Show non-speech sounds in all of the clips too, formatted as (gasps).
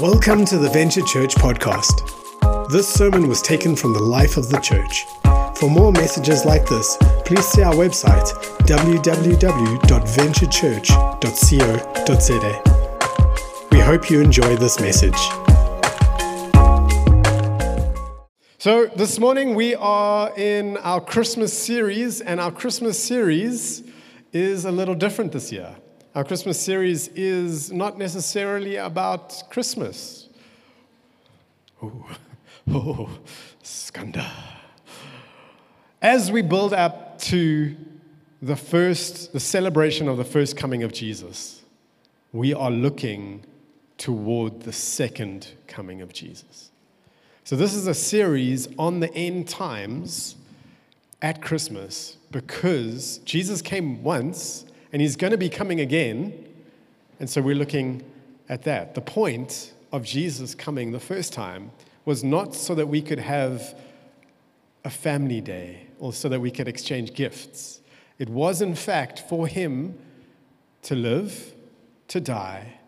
Welcome to the Venture Church podcast. This sermon was taken from the life of the church. For more messages like this, please see our website www.venturechurch.co.za. We hope you enjoy this message. So, this morning we are in our Christmas series, and our Christmas series is a little different this year. Our Christmas series is not necessarily about Christmas. Oh, (laughs) oh, skanda. As we build up to the first, the celebration of the first coming of Jesus, we are looking toward the second coming of Jesus. So, this is a series on the end times at Christmas because Jesus came once and he's going to be coming again. And so we're looking at that. The point of Jesus coming the first time was not so that we could have a family day or so that we could exchange gifts. It was, in fact, for him to live, to die,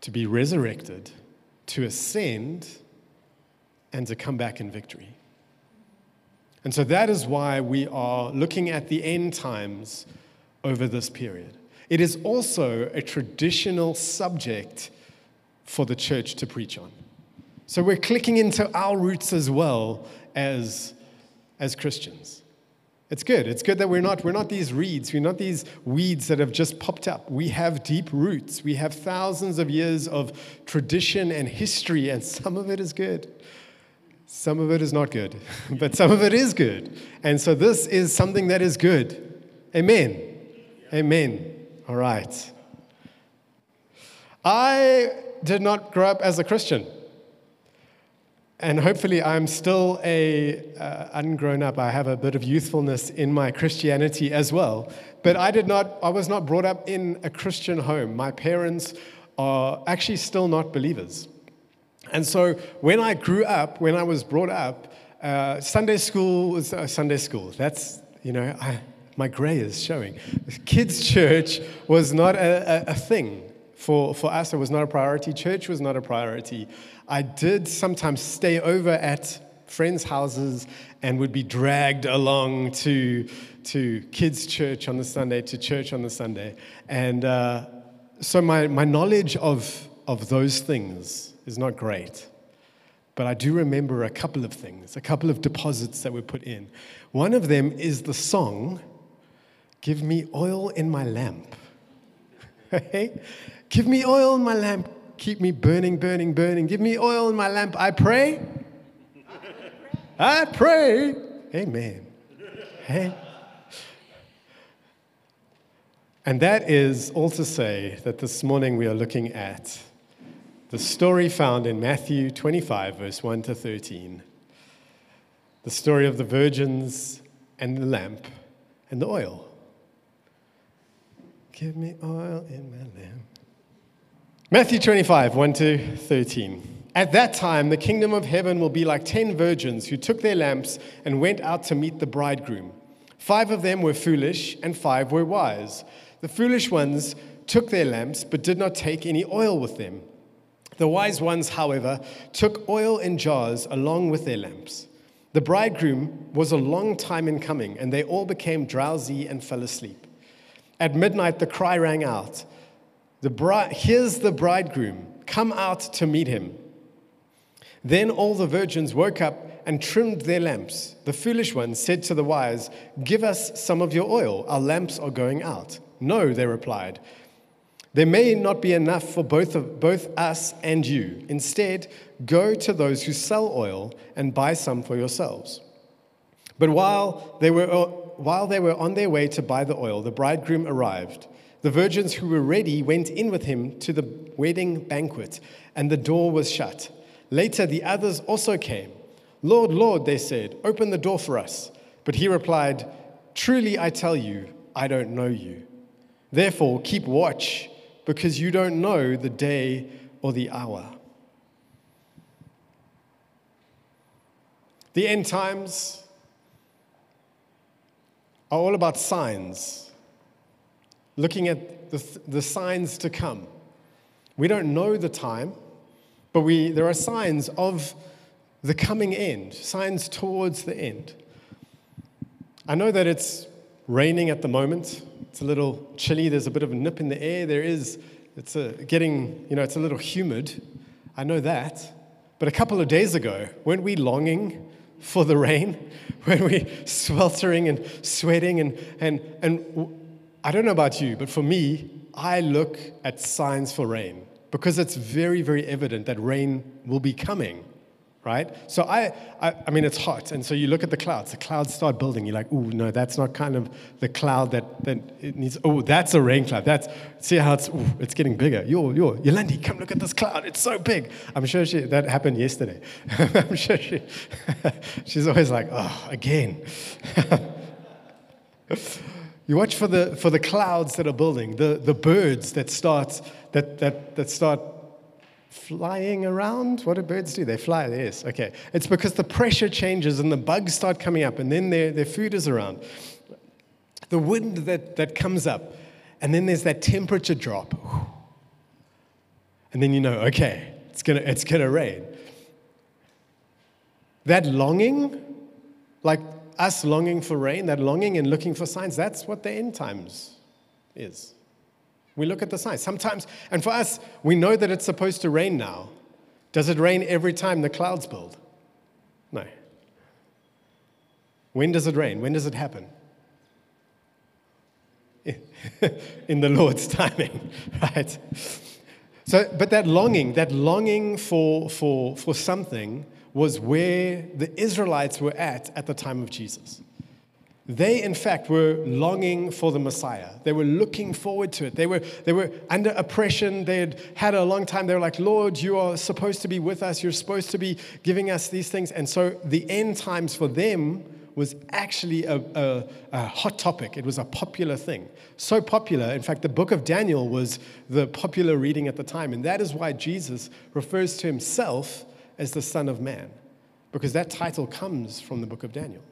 to be resurrected, to ascend, and to come back in victory. And so that is why we are looking at the end times over this period. It is also a traditional subject for the church to preach on. So we're clicking into our roots as well as, as Christians. It's good. It's good that we're not, we're not these reeds. We're not these weeds that have just popped up. We have deep roots. We have thousands of years of tradition and history, and some of it is good. Some of it is not good, (laughs) but some of it is good. And so this is something that is good. Amen. Amen. All right. I did not grow up as a Christian. And hopefully, I'm still a uh, ungrown up. I have a bit of youthfulness in my Christianity as well. But I did not. I was not brought up in a Christian home. My parents are actually still not believers. And so, when I grew up, when I was brought up, uh, Sunday school was uh, Sunday school. That's you know, I, my gray is showing. Kids' church was not a, a, a, thing for, for us, it was not a priority. Church was not a priority. I did sometimes stay over at friends' houses and would be dragged along to, to kids' church on the Sunday, to church on the Sunday. And uh, so my, my knowledge of, of those things is not great. But I do remember a couple of things, a couple of deposits that were put in. One of them is the song Give me oil in my lamp. Give me oil in my lamp. Keep me burning, burning, burning. Give me oil in my lamp. I pray. I pray. Amen. Hey. And that is all to say that this morning we are looking at the story found in Matthew 25, verse 1 to 13. The story of the virgins and the lamp and the oil. Give me oil in my lamp. Matthew 25, 1 to 13. At that time, the kingdom of heaven will be like ten virgins who took their lamps and went out to meet the bridegroom. Five of them were foolish, and five were wise. The foolish ones took their lamps, but did not take any oil with them. The wise ones, however, took oil in jars along with their lamps. The bridegroom was a long time in coming, and they all became drowsy and fell asleep. At midnight, the cry rang out the Here's the bridegroom, come out to meet him. Then all the virgins woke up and trimmed their lamps. The foolish ones said to the wise, Give us some of your oil, our lamps are going out. No, they replied. There may not be enough for both, of, both us and you. Instead, go to those who sell oil and buy some for yourselves. But while they were while they were on their way to buy the oil, the bridegroom arrived. The virgins who were ready went in with him to the wedding banquet, and the door was shut. Later, the others also came. Lord, Lord, they said, open the door for us. But he replied, Truly I tell you, I don't know you. Therefore, keep watch, because you don't know the day or the hour. The end times are all about signs, looking at the, the signs to come. We don't know the time, But we, there are signs of the coming end, signs towards the end. I know that it's raining at the moment. It's a little chilly. There's a bit of a nip in the air. There is, it's a, getting, you know, it's a little humid. I know that. But a couple of days ago, weren't we longing for the rain? (laughs) when we're sweltering and sweating? And, and, and I don't know about you, but for me, I look at signs for rain because it's very, very evident that rain will be coming right? So I, I, I, mean, it's hot, and so you look at the clouds. The clouds start building. You're like, oh no, that's not kind of the cloud that, that it needs. Oh, that's a rain cloud. That's see how it's ooh, it's getting bigger. Yo, yo, Yolandi, come look at this cloud. It's so big. I'm sure she that happened yesterday. (laughs) I'm sure she (laughs) she's always like, oh, again. (laughs) you watch for the for the clouds that are building, the the birds that start that that that start flying around. What do birds do? They fly, yes. Okay. It's because the pressure changes and the bugs start coming up, and then their, their food is around. The wind that, that comes up, and then there's that temperature drop. And then you know, okay, it's gonna, it's gonna rain. That longing, like us longing for rain, that longing and looking for signs, that's what the end times is. We look at the signs. Sometimes, and for us, we know that it's supposed to rain now. Does it rain every time the clouds build? No. When does it rain? When does it happen? (laughs) In the Lord's (laughs) timing, right? So, but that longing, that longing for, for, for something was where the Israelites were at at the time of Jesus. They, in fact, were longing for the Messiah. They were looking forward to it. They were, they were under oppression. They had had a long time. They were like, Lord, you are supposed to be with us. You're supposed to be giving us these things. And so the end times for them was actually a, a, a hot topic. It was a popular thing. So popular, in fact, the book of Daniel was the popular reading at the time. And that is why Jesus refers to himself as the Son of Man, because that title comes from the book of Daniel.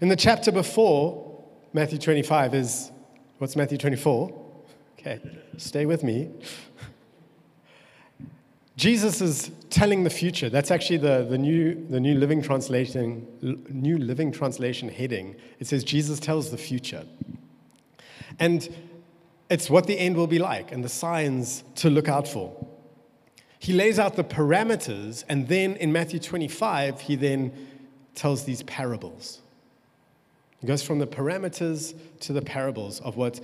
In the chapter before, Matthew 25 is what's Matthew 24? Okay, stay with me. Jesus is telling the future. That's actually the, the, new, the new, living translation, new Living Translation heading. It says Jesus tells the future. And it's what the end will be like and the signs to look out for. He lays out the parameters, and then in Matthew 25, he then tells these parables. It goes from the parameters to the parables of what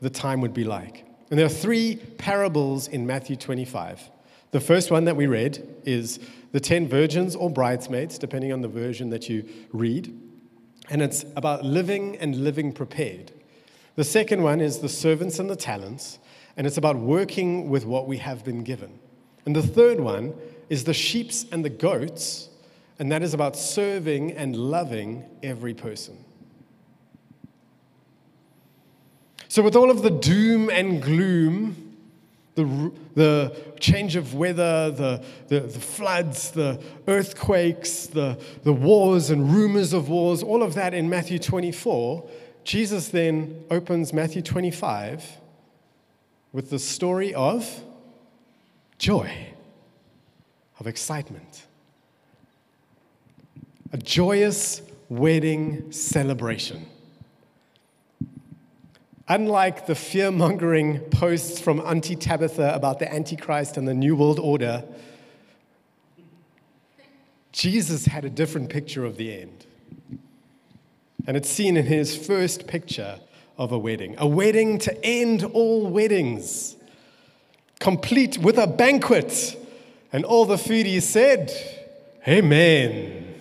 the time would be like. And there are three parables in Matthew 25. The first one that we read is the 10 virgins or bridesmaids, depending on the version that you read. And it's about living and living prepared. The second one is the servants and the talents, and it's about working with what we have been given. And the third one is the sheeps and the goats, and that is about serving and loving every person. So, with all of the doom and gloom, the, the change of weather, the, the, the floods, the earthquakes, the, the wars and rumors of wars, all of that in Matthew 24, Jesus then opens Matthew 25 with the story of joy, of excitement. A joyous wedding celebration. Unlike the fear mongering posts from Auntie Tabitha about the Antichrist and the New World Order, Jesus had a different picture of the end. And it's seen in his first picture of a wedding a wedding to end all weddings, complete with a banquet. And all the foodies said, Amen.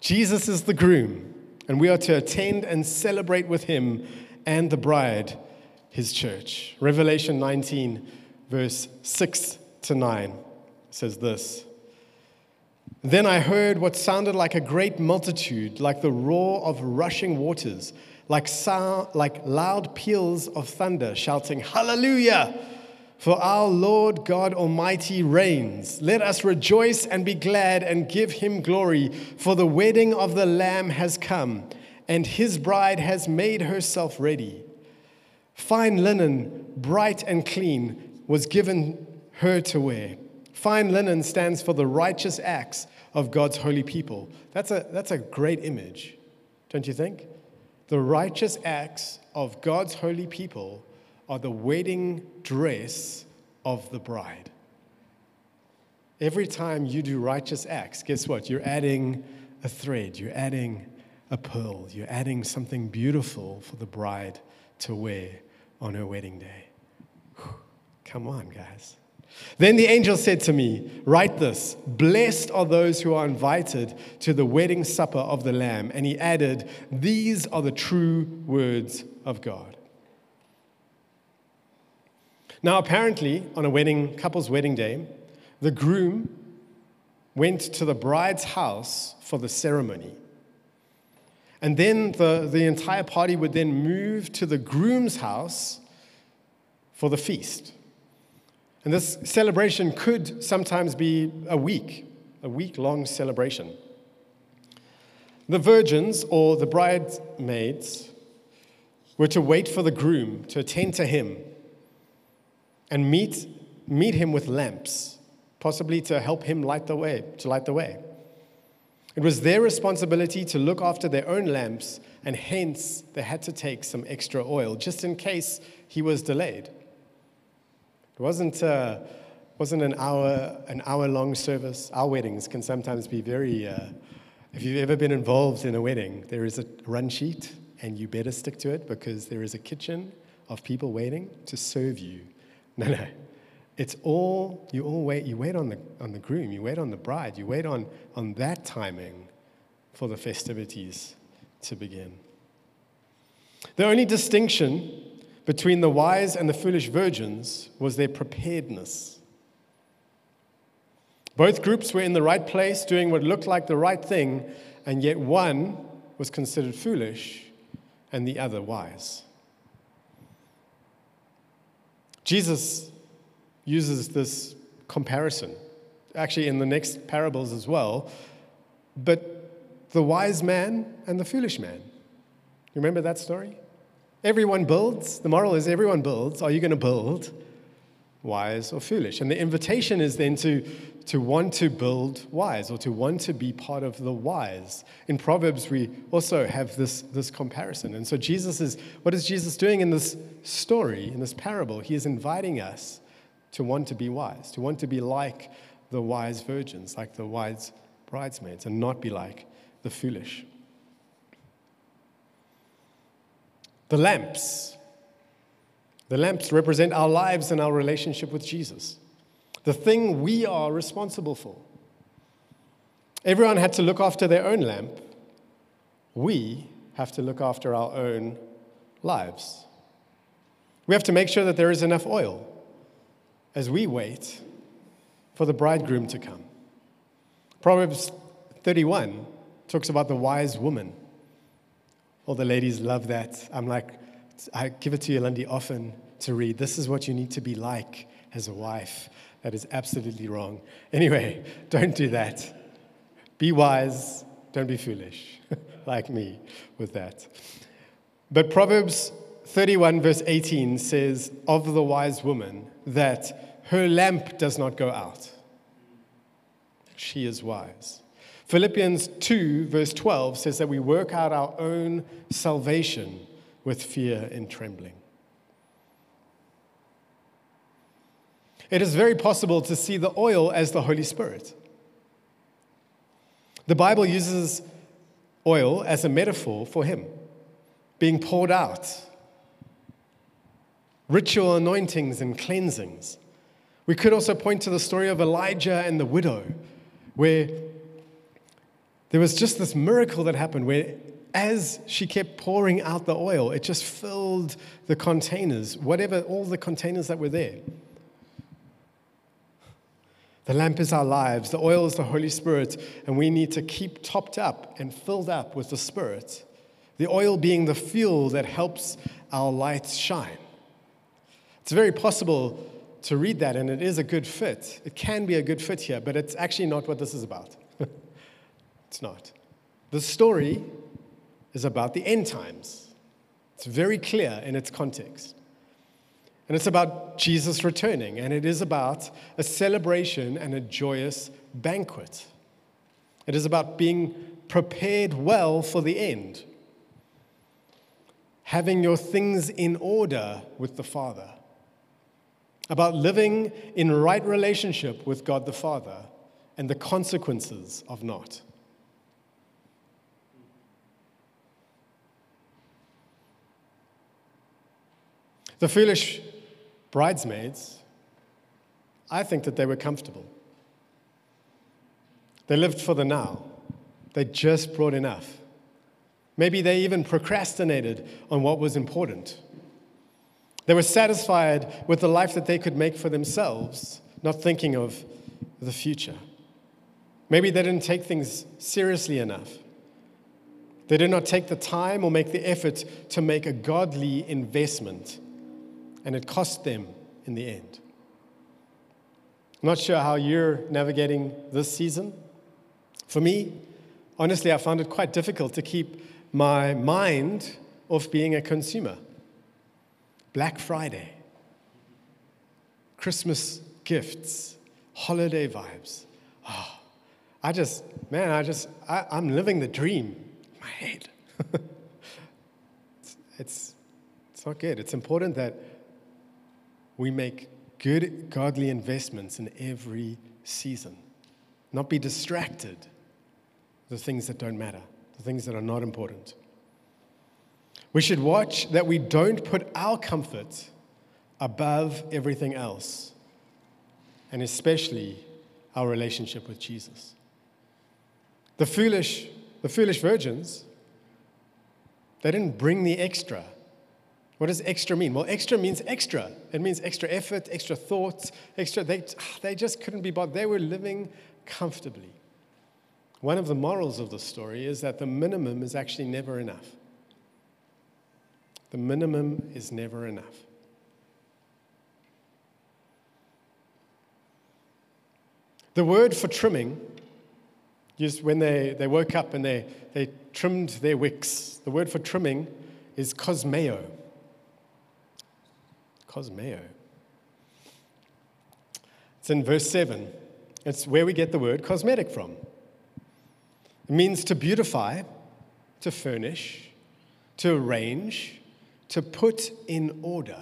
Jesus is the groom and we are to attend and celebrate with him and the bride, his church. Revelation 19, verse 6 to 9 says this Then I heard what sounded like a great multitude, like the roar of rushing waters, like, sound, like loud peals of thunder, shouting, Hallelujah! For our Lord God Almighty reigns. Let us rejoice and be glad and give him glory, for the wedding of the Lamb has come, and his bride has made herself ready. Fine linen, bright and clean, was given her to wear. Fine linen stands for the righteous acts of God's holy people. That's a, that's a great image, don't you think? The righteous acts of God's holy people are the wedding dress of the bride. Every time you do righteous acts, guess what? You're adding a thread, you're adding a pearl, you're adding something beautiful for the bride to wear on her wedding day. Whew. Come on, guys. Then the angel said to me, Write this Blessed are those who are invited to the wedding supper of the Lamb. And he added, These are the true words of God. Now, apparently, on a wedding, couple's wedding day, the groom went to the bride's house for the ceremony. And then the, the entire party would then move to the groom's house for the feast. And this celebration could sometimes be a week, a week long celebration. The virgins or the bridesmaids were to wait for the groom to attend to him and meet, meet him with lamps, possibly to help him light the way, to light the way. It was their responsibility to look after their own lamps, and hence they had to take some extra oil just in case he was delayed. It wasn't, uh, wasn't an hour, an hour long service. Our weddings can sometimes be very, uh, if you've ever been involved in a wedding, there is a run sheet and you better stick to it because there is a kitchen of people waiting to serve you. No, no. It's all, you all wait, you wait on the, on the groom, you wait on the bride, you wait on, on that timing for the festivities to begin. The only distinction between the wise and the foolish virgins was their preparedness. Both groups were in the right place, doing what looked like the right thing, and yet one was considered foolish and the other wise. Jesus uses this comparison, actually, in the next parables as well, but the wise man and the foolish man. You remember that story? Everyone builds. The moral is everyone builds. Are you going to build wise or foolish? And the invitation is then to, to want to build wise or to want to be part of the wise. In Proverbs, we also have this, this comparison. And so, Jesus is, what is Jesus doing in this story, in this parable? He is inviting us to want to be wise, to want to be like the wise virgins, like the wise bridesmaids, and not be like the foolish. The lamps. The lamps represent our lives and our relationship with Jesus, the thing we are responsible for. Everyone had to look after their own lamp. We have to look after our own lives. We have to make sure that there is enough oil as we wait for the bridegroom to come. Proverbs 31 talks about the wise woman. All the ladies love that. I'm like, I give it to you, Lindy, often to read. This is what you need to be like as a wife. That is absolutely wrong. Anyway, don't do that. Be wise, don't be foolish, (laughs) like me with that. But Proverbs 31, verse 18 says of the wise woman that her lamp does not go out. She is wise. Philippians 2, verse 12 says that we work out our own salvation with fear and trembling. It is very possible to see the oil as the Holy Spirit. The Bible uses oil as a metaphor for Him being poured out, ritual anointings and cleansings. We could also point to the story of Elijah and the widow, where there was just this miracle that happened where, as she kept pouring out the oil, it just filled the containers, whatever, all the containers that were there. The lamp is our lives, the oil is the Holy Spirit, and we need to keep topped up and filled up with the Spirit. The oil being the fuel that helps our lights shine. It's very possible to read that, and it is a good fit. It can be a good fit here, but it's actually not what this is about. (laughs) It's not. The story is about the end times. It's very clear in its context. And it's about Jesus returning, and it is about a celebration and a joyous banquet. It is about being prepared well for the end, having your things in order with the Father, about living in right relationship with God the Father and the consequences of not. The foolish bridesmaids, I think that they were comfortable. They lived for the now. They just brought enough. Maybe they even procrastinated on what was important. They were satisfied with the life that they could make for themselves, not thinking of the future. Maybe they didn't take things seriously enough. They did not take the time or make the effort to make a godly investment and it cost them in the end. I'm not sure how you're navigating this season. For me, honestly, I found it quite difficult to keep my mind off being a consumer. Black Friday, Christmas gifts, holiday vibes. Oh, I just, man, I just, I, am living the dream in my head. it's, (laughs) it's, it's not good. It's important that we make good, godly investments in every season, not be distracted the things that don't matter, the things that are not important. We should watch that we don't put our comfort above everything else, and especially our relationship with Jesus. The foolish, the foolish virgins, they didn't bring the extra what does extra mean? Well, extra means extra. It means extra effort, extra thoughts, extra. They, they just couldn't be bothered. They were living comfortably. One of the morals of the story is that the minimum is actually never enough. The minimum is never enough. The word for trimming, used when they, they woke up and they, they trimmed their wicks, the word for trimming is kosmeo. Kosmeo. It's in verse 7. It's where we get the word cosmetic from. It means to beautify, to furnish, to arrange, to put in order.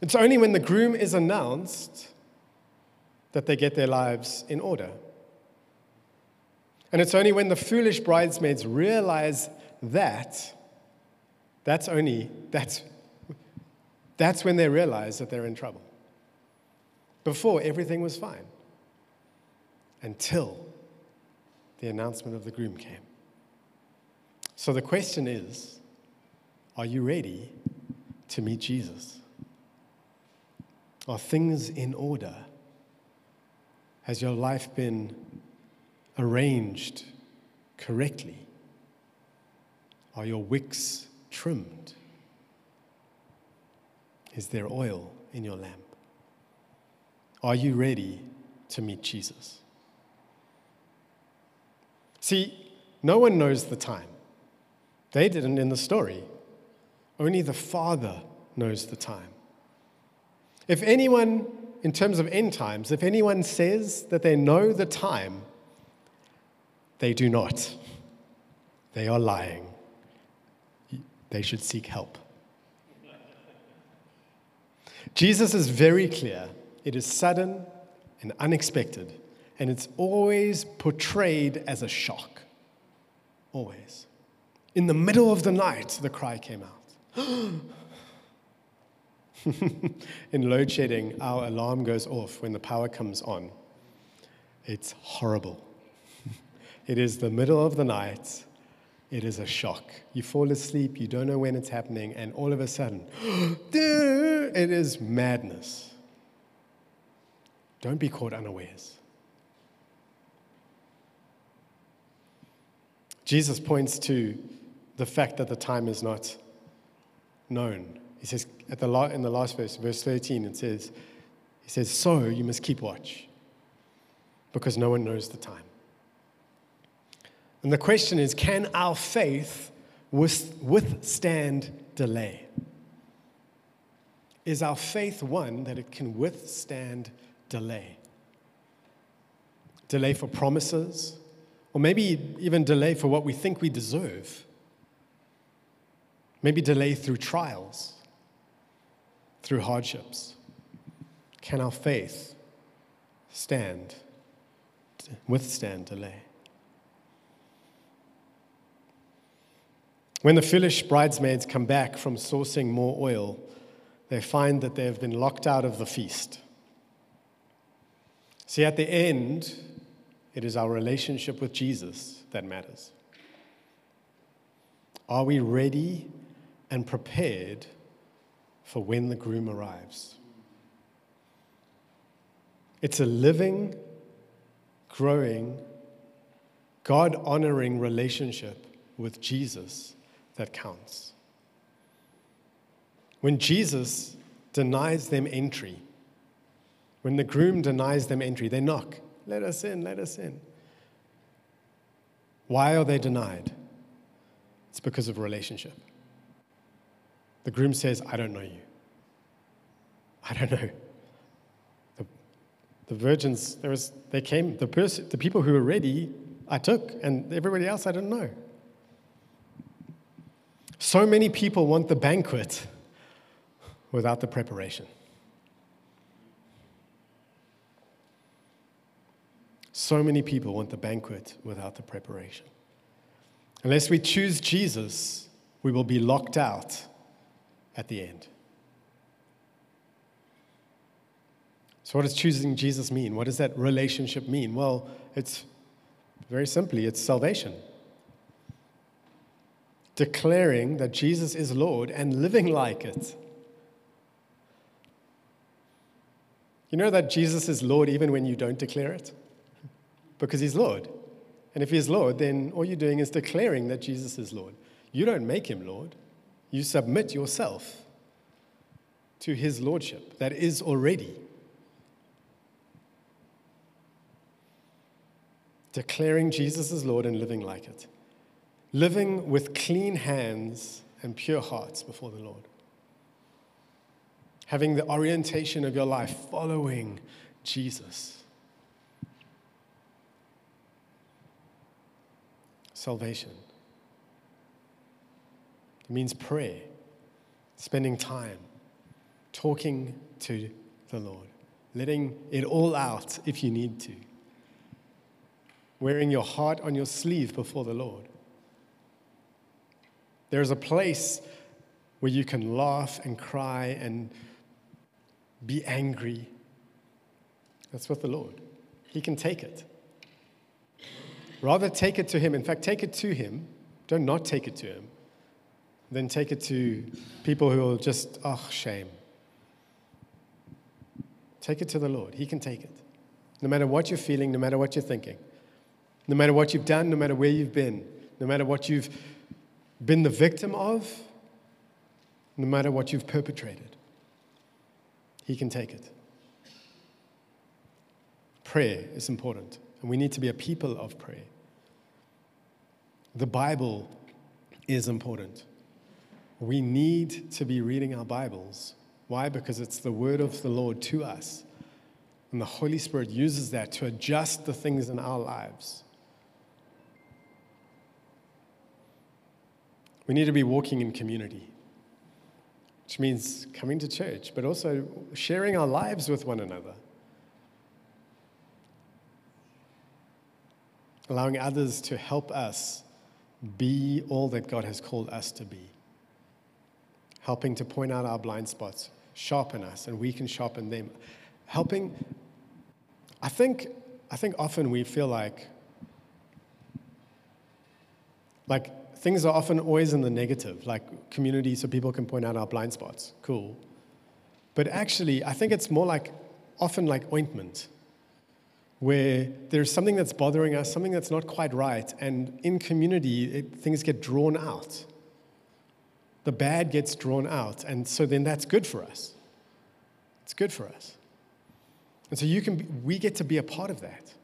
It's only when the groom is announced that they get their lives in order. And it's only when the foolish bridesmaids realize that that's only, that's, that's when they realize that they're in trouble. Before, everything was fine until the announcement of the groom came. So the question is are you ready to meet Jesus? Are things in order? Has your life been arranged correctly? Are your wicks trimmed? Is there oil in your lamp? Are you ready to meet Jesus? See, no one knows the time. They didn't in the story. Only the Father knows the time. If anyone, in terms of end times, if anyone says that they know the time, they do not. They are lying they should seek help. Jesus is very clear. It is sudden and unexpected, and it's always portrayed as a shock. Always. In the middle of the night, the cry came out. (gasps) In load shedding, our alarm goes off when the power comes on. It's horrible. (laughs) it is the middle of the night, it is a shock. You fall asleep, you don't know when it's happening, and all of a sudden, (gasps) it is madness. Don't be caught unawares. Jesus points to the fact that the time is not known. He says, at the in the last verse, verse 13, it says, He says, So you must keep watch, because no one knows the time. And the question is can our faith withstand delay? Is our faith one that it can withstand delay? Delay for promises, or maybe even delay for what we think we deserve. Maybe delay through trials, through hardships. Can our faith stand, withstand delay? When the foolish bridesmaids come back from sourcing more oil, they find that they have been locked out of the feast. See, at the end, it is our relationship with Jesus that matters. Are we ready and prepared for when the groom arrives? It's a living, growing, God honoring relationship with Jesus that counts. When Jesus denies them entry, when the groom denies them entry, they knock. Let us in, let us in. Why are they denied? It's because of relationship. The groom says, I don't know you. (laughs) I don't know. The, the virgins, there was, they came, the, person, the people who were ready, I took, and everybody else I didn't know. So many people want the banquet without the preparation. So many people want the banquet without the preparation. Unless we choose Jesus, we will be locked out at the end. So, what does choosing Jesus mean? What does that relationship mean? Well, it's very simply it's salvation. Declaring that Jesus is Lord and living like it. You know that Jesus is Lord even when you don't declare it? Because he's Lord. And if he's Lord, then all you're doing is declaring that Jesus is Lord. You don't make him Lord, you submit yourself to his lordship that is already. Declaring Jesus as Lord and living like it. Living with clean hands and pure hearts before the Lord having the orientation of your life following Jesus. Salvation. It means prayer, spending time, talking to the Lord, letting it all out if you need to, wearing your heart on your sleeve before the Lord. There is a place where you can laugh and cry and be angry. That's with the Lord. He can take it. Rather take it to Him. In fact, take it to Him. Don't not take it to Him. Then take it to people who will just, oh, shame. Take it to the Lord. He can take it. No matter what you're feeling, no matter what you're thinking, no matter what you've done, no matter where you've been, no matter what you've been the victim of, no matter what you've perpetrated. He can take it. Prayer is important, and we need to be a people of prayer. The Bible is important. We need to be reading our Bibles. Why? Because it's the word of the Lord to us. And the Holy Spirit uses that to adjust the things in our lives. We need to be walking in community which means coming to church, but also sharing our lives with one another. Allowing others to help us be all that God has called us to be. Helping to point out our blind spots, sharpen us, and we can sharpen them. Helping, I think, I think often we feel like, like things are often always in the negative, like community, so people can point out our blind spots. Cool. But actually, I think it's more like often like ointment, where there's something that's bothering us, something that's not quite right, and in community, it, things get drawn out. The bad gets drawn out, and so then that's good for us. It's good for us. And so you can, we get to be a part of that.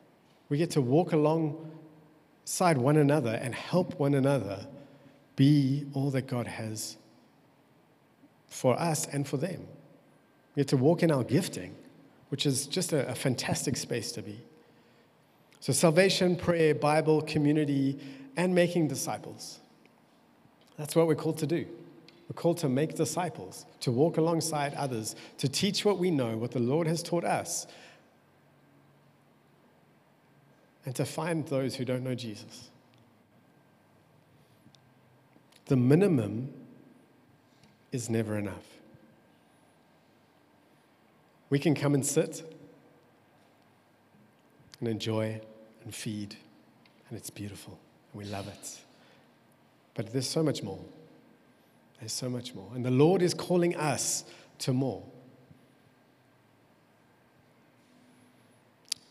We get to walk along alongside one another and help one another be all that God has for us and for them. We get to walk in our gifting, which is just a, a fantastic space to be. So, salvation, prayer, Bible, community, and making disciples. That's what we're called to do. We're called to make disciples, to walk alongside others, to teach what we know, what the Lord has taught us, and to find those who don't know Jesus. The minimum is never enough. We can come and sit and enjoy and feed, and it's beautiful, and we love it. But there's so much more. There's so much more. And the Lord is calling us to more.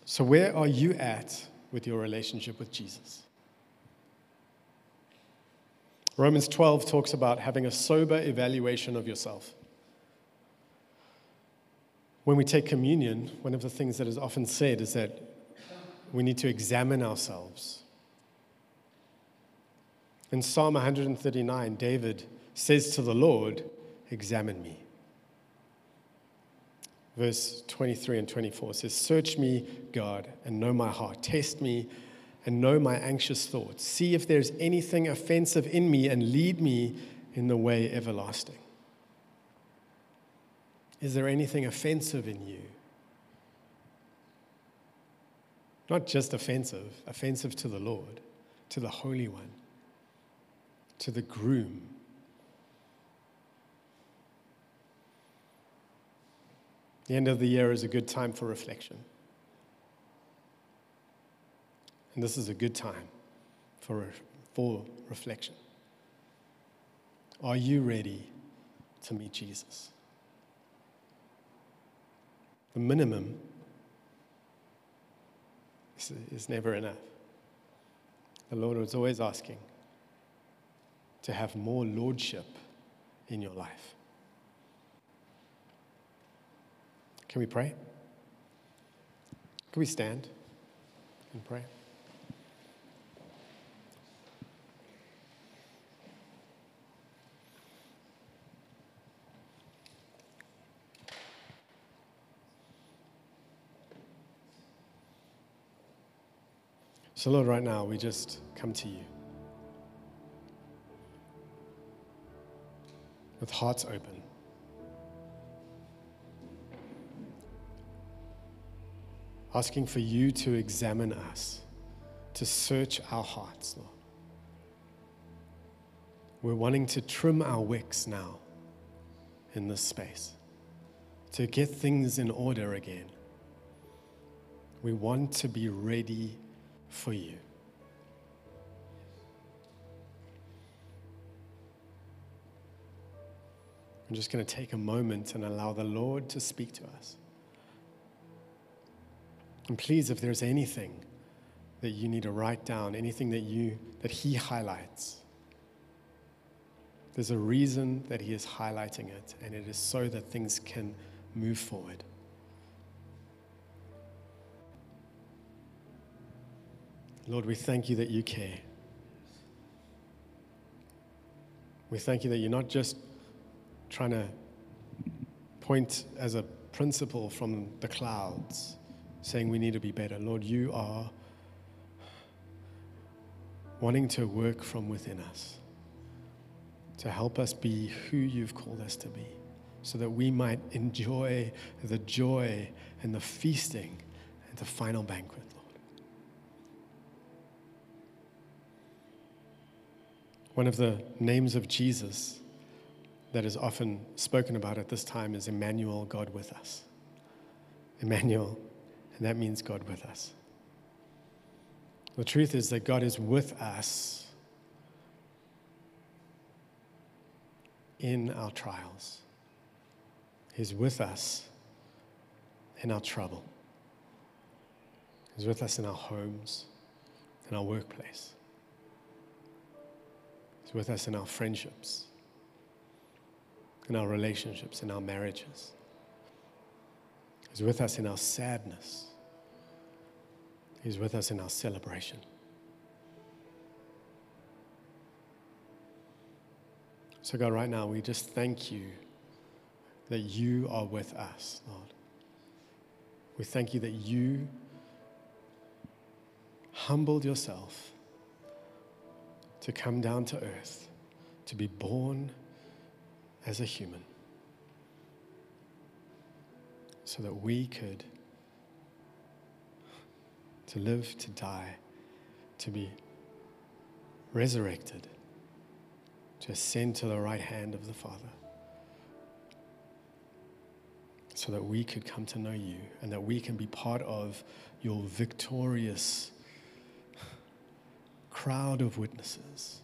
So, where are you at with your relationship with Jesus? Romans 12 talks about having a sober evaluation of yourself. When we take communion, one of the things that is often said is that we need to examine ourselves. In Psalm 139, David says to the Lord, Examine me. Verse 23 and 24 says, Search me, God, and know my heart. Test me and know my anxious thoughts. See if there's anything offensive in me and lead me in the way everlasting. Is there anything offensive in you? Not just offensive, offensive to the Lord, to the Holy One, to the groom. The end of the year is a good time for reflection. And this is a good time for, for reflection. Are you ready to meet Jesus? The minimum is, is never enough. The Lord is always asking to have more lordship in your life. Can we pray? Can we stand and pray? So, Lord, right now we just come to you with hearts open. Asking for you to examine us, to search our hearts, Lord. We're wanting to trim our wicks now in this space, to get things in order again. We want to be ready for you. I'm just going to take a moment and allow the Lord to speak to us. And please, if there's anything that you need to write down, anything that you that He highlights, there's a reason that He is highlighting it, and it is so that things can move forward. Lord, we thank you that you care. We thank you that you're not just trying to point as a principle from the clouds, saying we need to be better. Lord, you are wanting to work from within us to help us be who you've called us to be, so that we might enjoy the joy and the feasting and the final banquet. Lord. One of the names of Jesus that is often spoken about at this time is Emmanuel, God with us. Emmanuel, and that means God with us. The truth is that God is with us in our trials, He's with us in our trouble, He's with us in our homes, in our workplace. He's with us in our friendships, in our relationships, in our marriages. He's with us in our sadness. He's with us in our celebration. So, God, right now, we just thank you that you are with us, Lord. We thank you that you humbled yourself to come down to earth, to be born as a human, so that we could to live, to die, to be resurrected, to ascend to the right hand of the Father, so that we could come to know you and that we can be part of your victorious crowd of witnesses.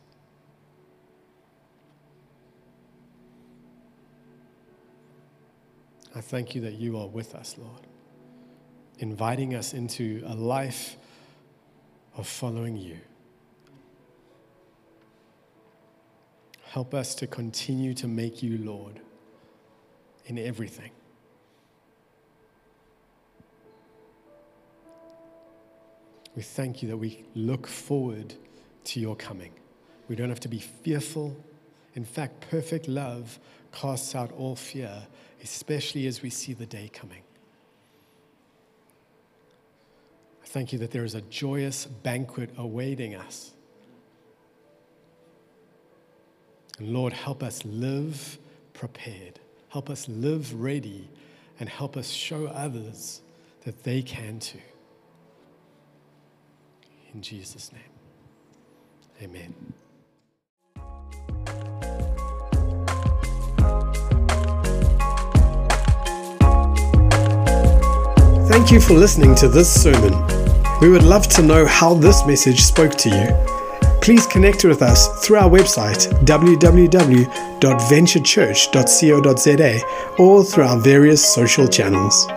I thank you that you are with us, Lord inviting us into a life of following you. Help us to continue to make you Lord in everything. We thank you that we look forward to your coming. We don't have to be fearful. In fact, perfect love casts out all fear, especially as we see the day coming. Thank you that there is a joyous banquet awaiting us. And Lord, help us live prepared. Help us live ready and help us show others that they can too. In Jesus' name, amen. Thank you for listening to this sermon. We would love to know how this message spoke to you. Please connect with us through our website www.venturechurch.co.za or through our various social channels.